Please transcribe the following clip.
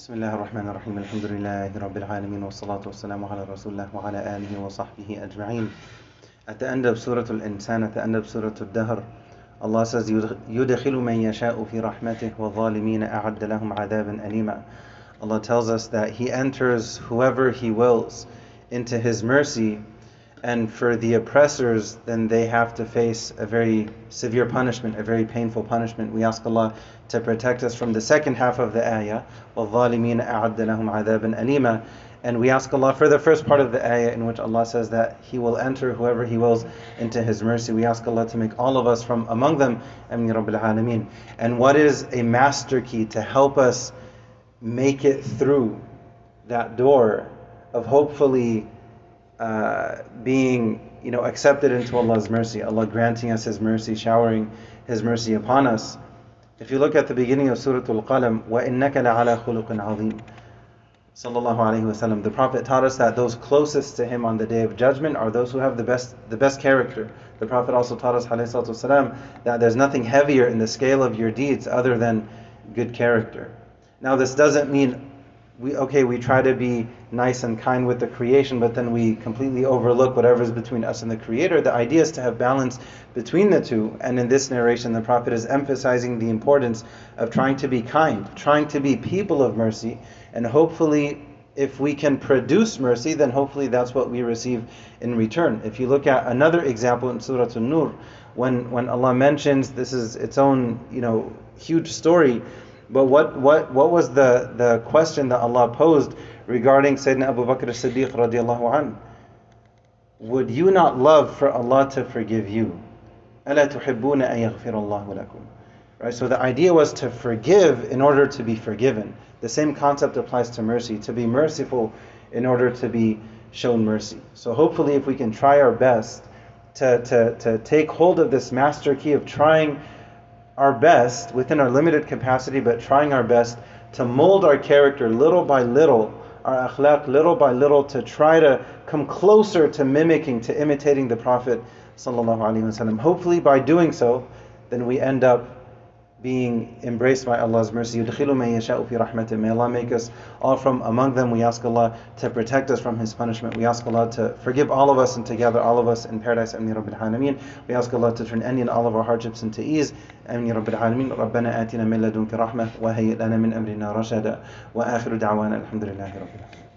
بسم الله الرحمن الرحيم الحمد لله رب العالمين والصلاة والسلام على رسول الله وعلى آله وصحبه أجمعين at the end of Surah Al-Dahr, Allah says, يُدْخِلُ مَن يَشَاءُ فِي رَحْمَتِهِ وَالظَّالِمِينَ أَعَدَّ لَهُمْ عَذَابًا أَلِيمًا Allah tells us that He enters whoever He wills into His mercy, and for the oppressors, then they have to face a very severe punishment, a very painful punishment. We ask Allah to protect us from the second half of the ayah, وَالظَّالِمِينَ أَعَدَّ لَهُمْ عَذَابًا أَلِيمًا and we ask Allah for the first part of the ayah in which Allah says that He will enter whoever He wills into His mercy. We ask Allah to make all of us from among them. Ameen Rabbil Alameen. And what is a master key to help us make it through that door of hopefully uh, being you know, accepted into Allah's mercy, Allah granting us His mercy, showering His mercy upon us. If you look at the beginning of Surah Al-Qalam, وَإِنَّكَ لَعَلَى خُلُقٍ عَظِيمٍ Sallallahu Alaihi Wasallam. The Prophet taught us that those closest to him on the day of judgment are those who have the best the best character. The Prophet also taught us والسلام, that there's nothing heavier in the scale of your deeds other than good character. Now this doesn't mean we okay we try to be nice and kind with the creation but then we completely overlook whatever is between us and the creator. The idea is to have balance between the two. And in this narration the prophet is emphasizing the importance of trying to be kind trying to be people of mercy. And hopefully if we can produce mercy then hopefully that's what we receive in return. If you look at another example in surah an-nur when when allah mentions this is its own you know huge story but what, what, what was the, the question that Allah posed regarding Sayyidina Abu Bakr as-Siddiq radiallahu anh? Would you not love for Allah to forgive you? أَلَا تُحِبُّونَ أَن يَغْفِرَ اللَّهُ لَكُمْ Right, so the idea was to forgive in order to be forgiven. The same concept applies to mercy, to be merciful in order to be shown mercy. So hopefully if we can try our best to, to, to take hold of this master key of trying our best within our limited capacity, but trying our best to mold our character little by little, our akhlaq little by little, to try to come closer to mimicking, to imitating the Prophet. Hopefully, by doing so, then we end up being embraced by Allah's mercy. May Allah make us all from among them. We ask Allah to protect us from His punishment. We ask Allah to forgive all of us and to gather all of us in paradise. Ameen Rabbil Alameen. We ask Allah to turn any and all of our hardships into ease. Ameen Rabbil Alameen. Rabbana atina min ladunka rahmah wa hayy lana min amrina rashada. Wa akhiru da'wana alhamdulillahi rabbil.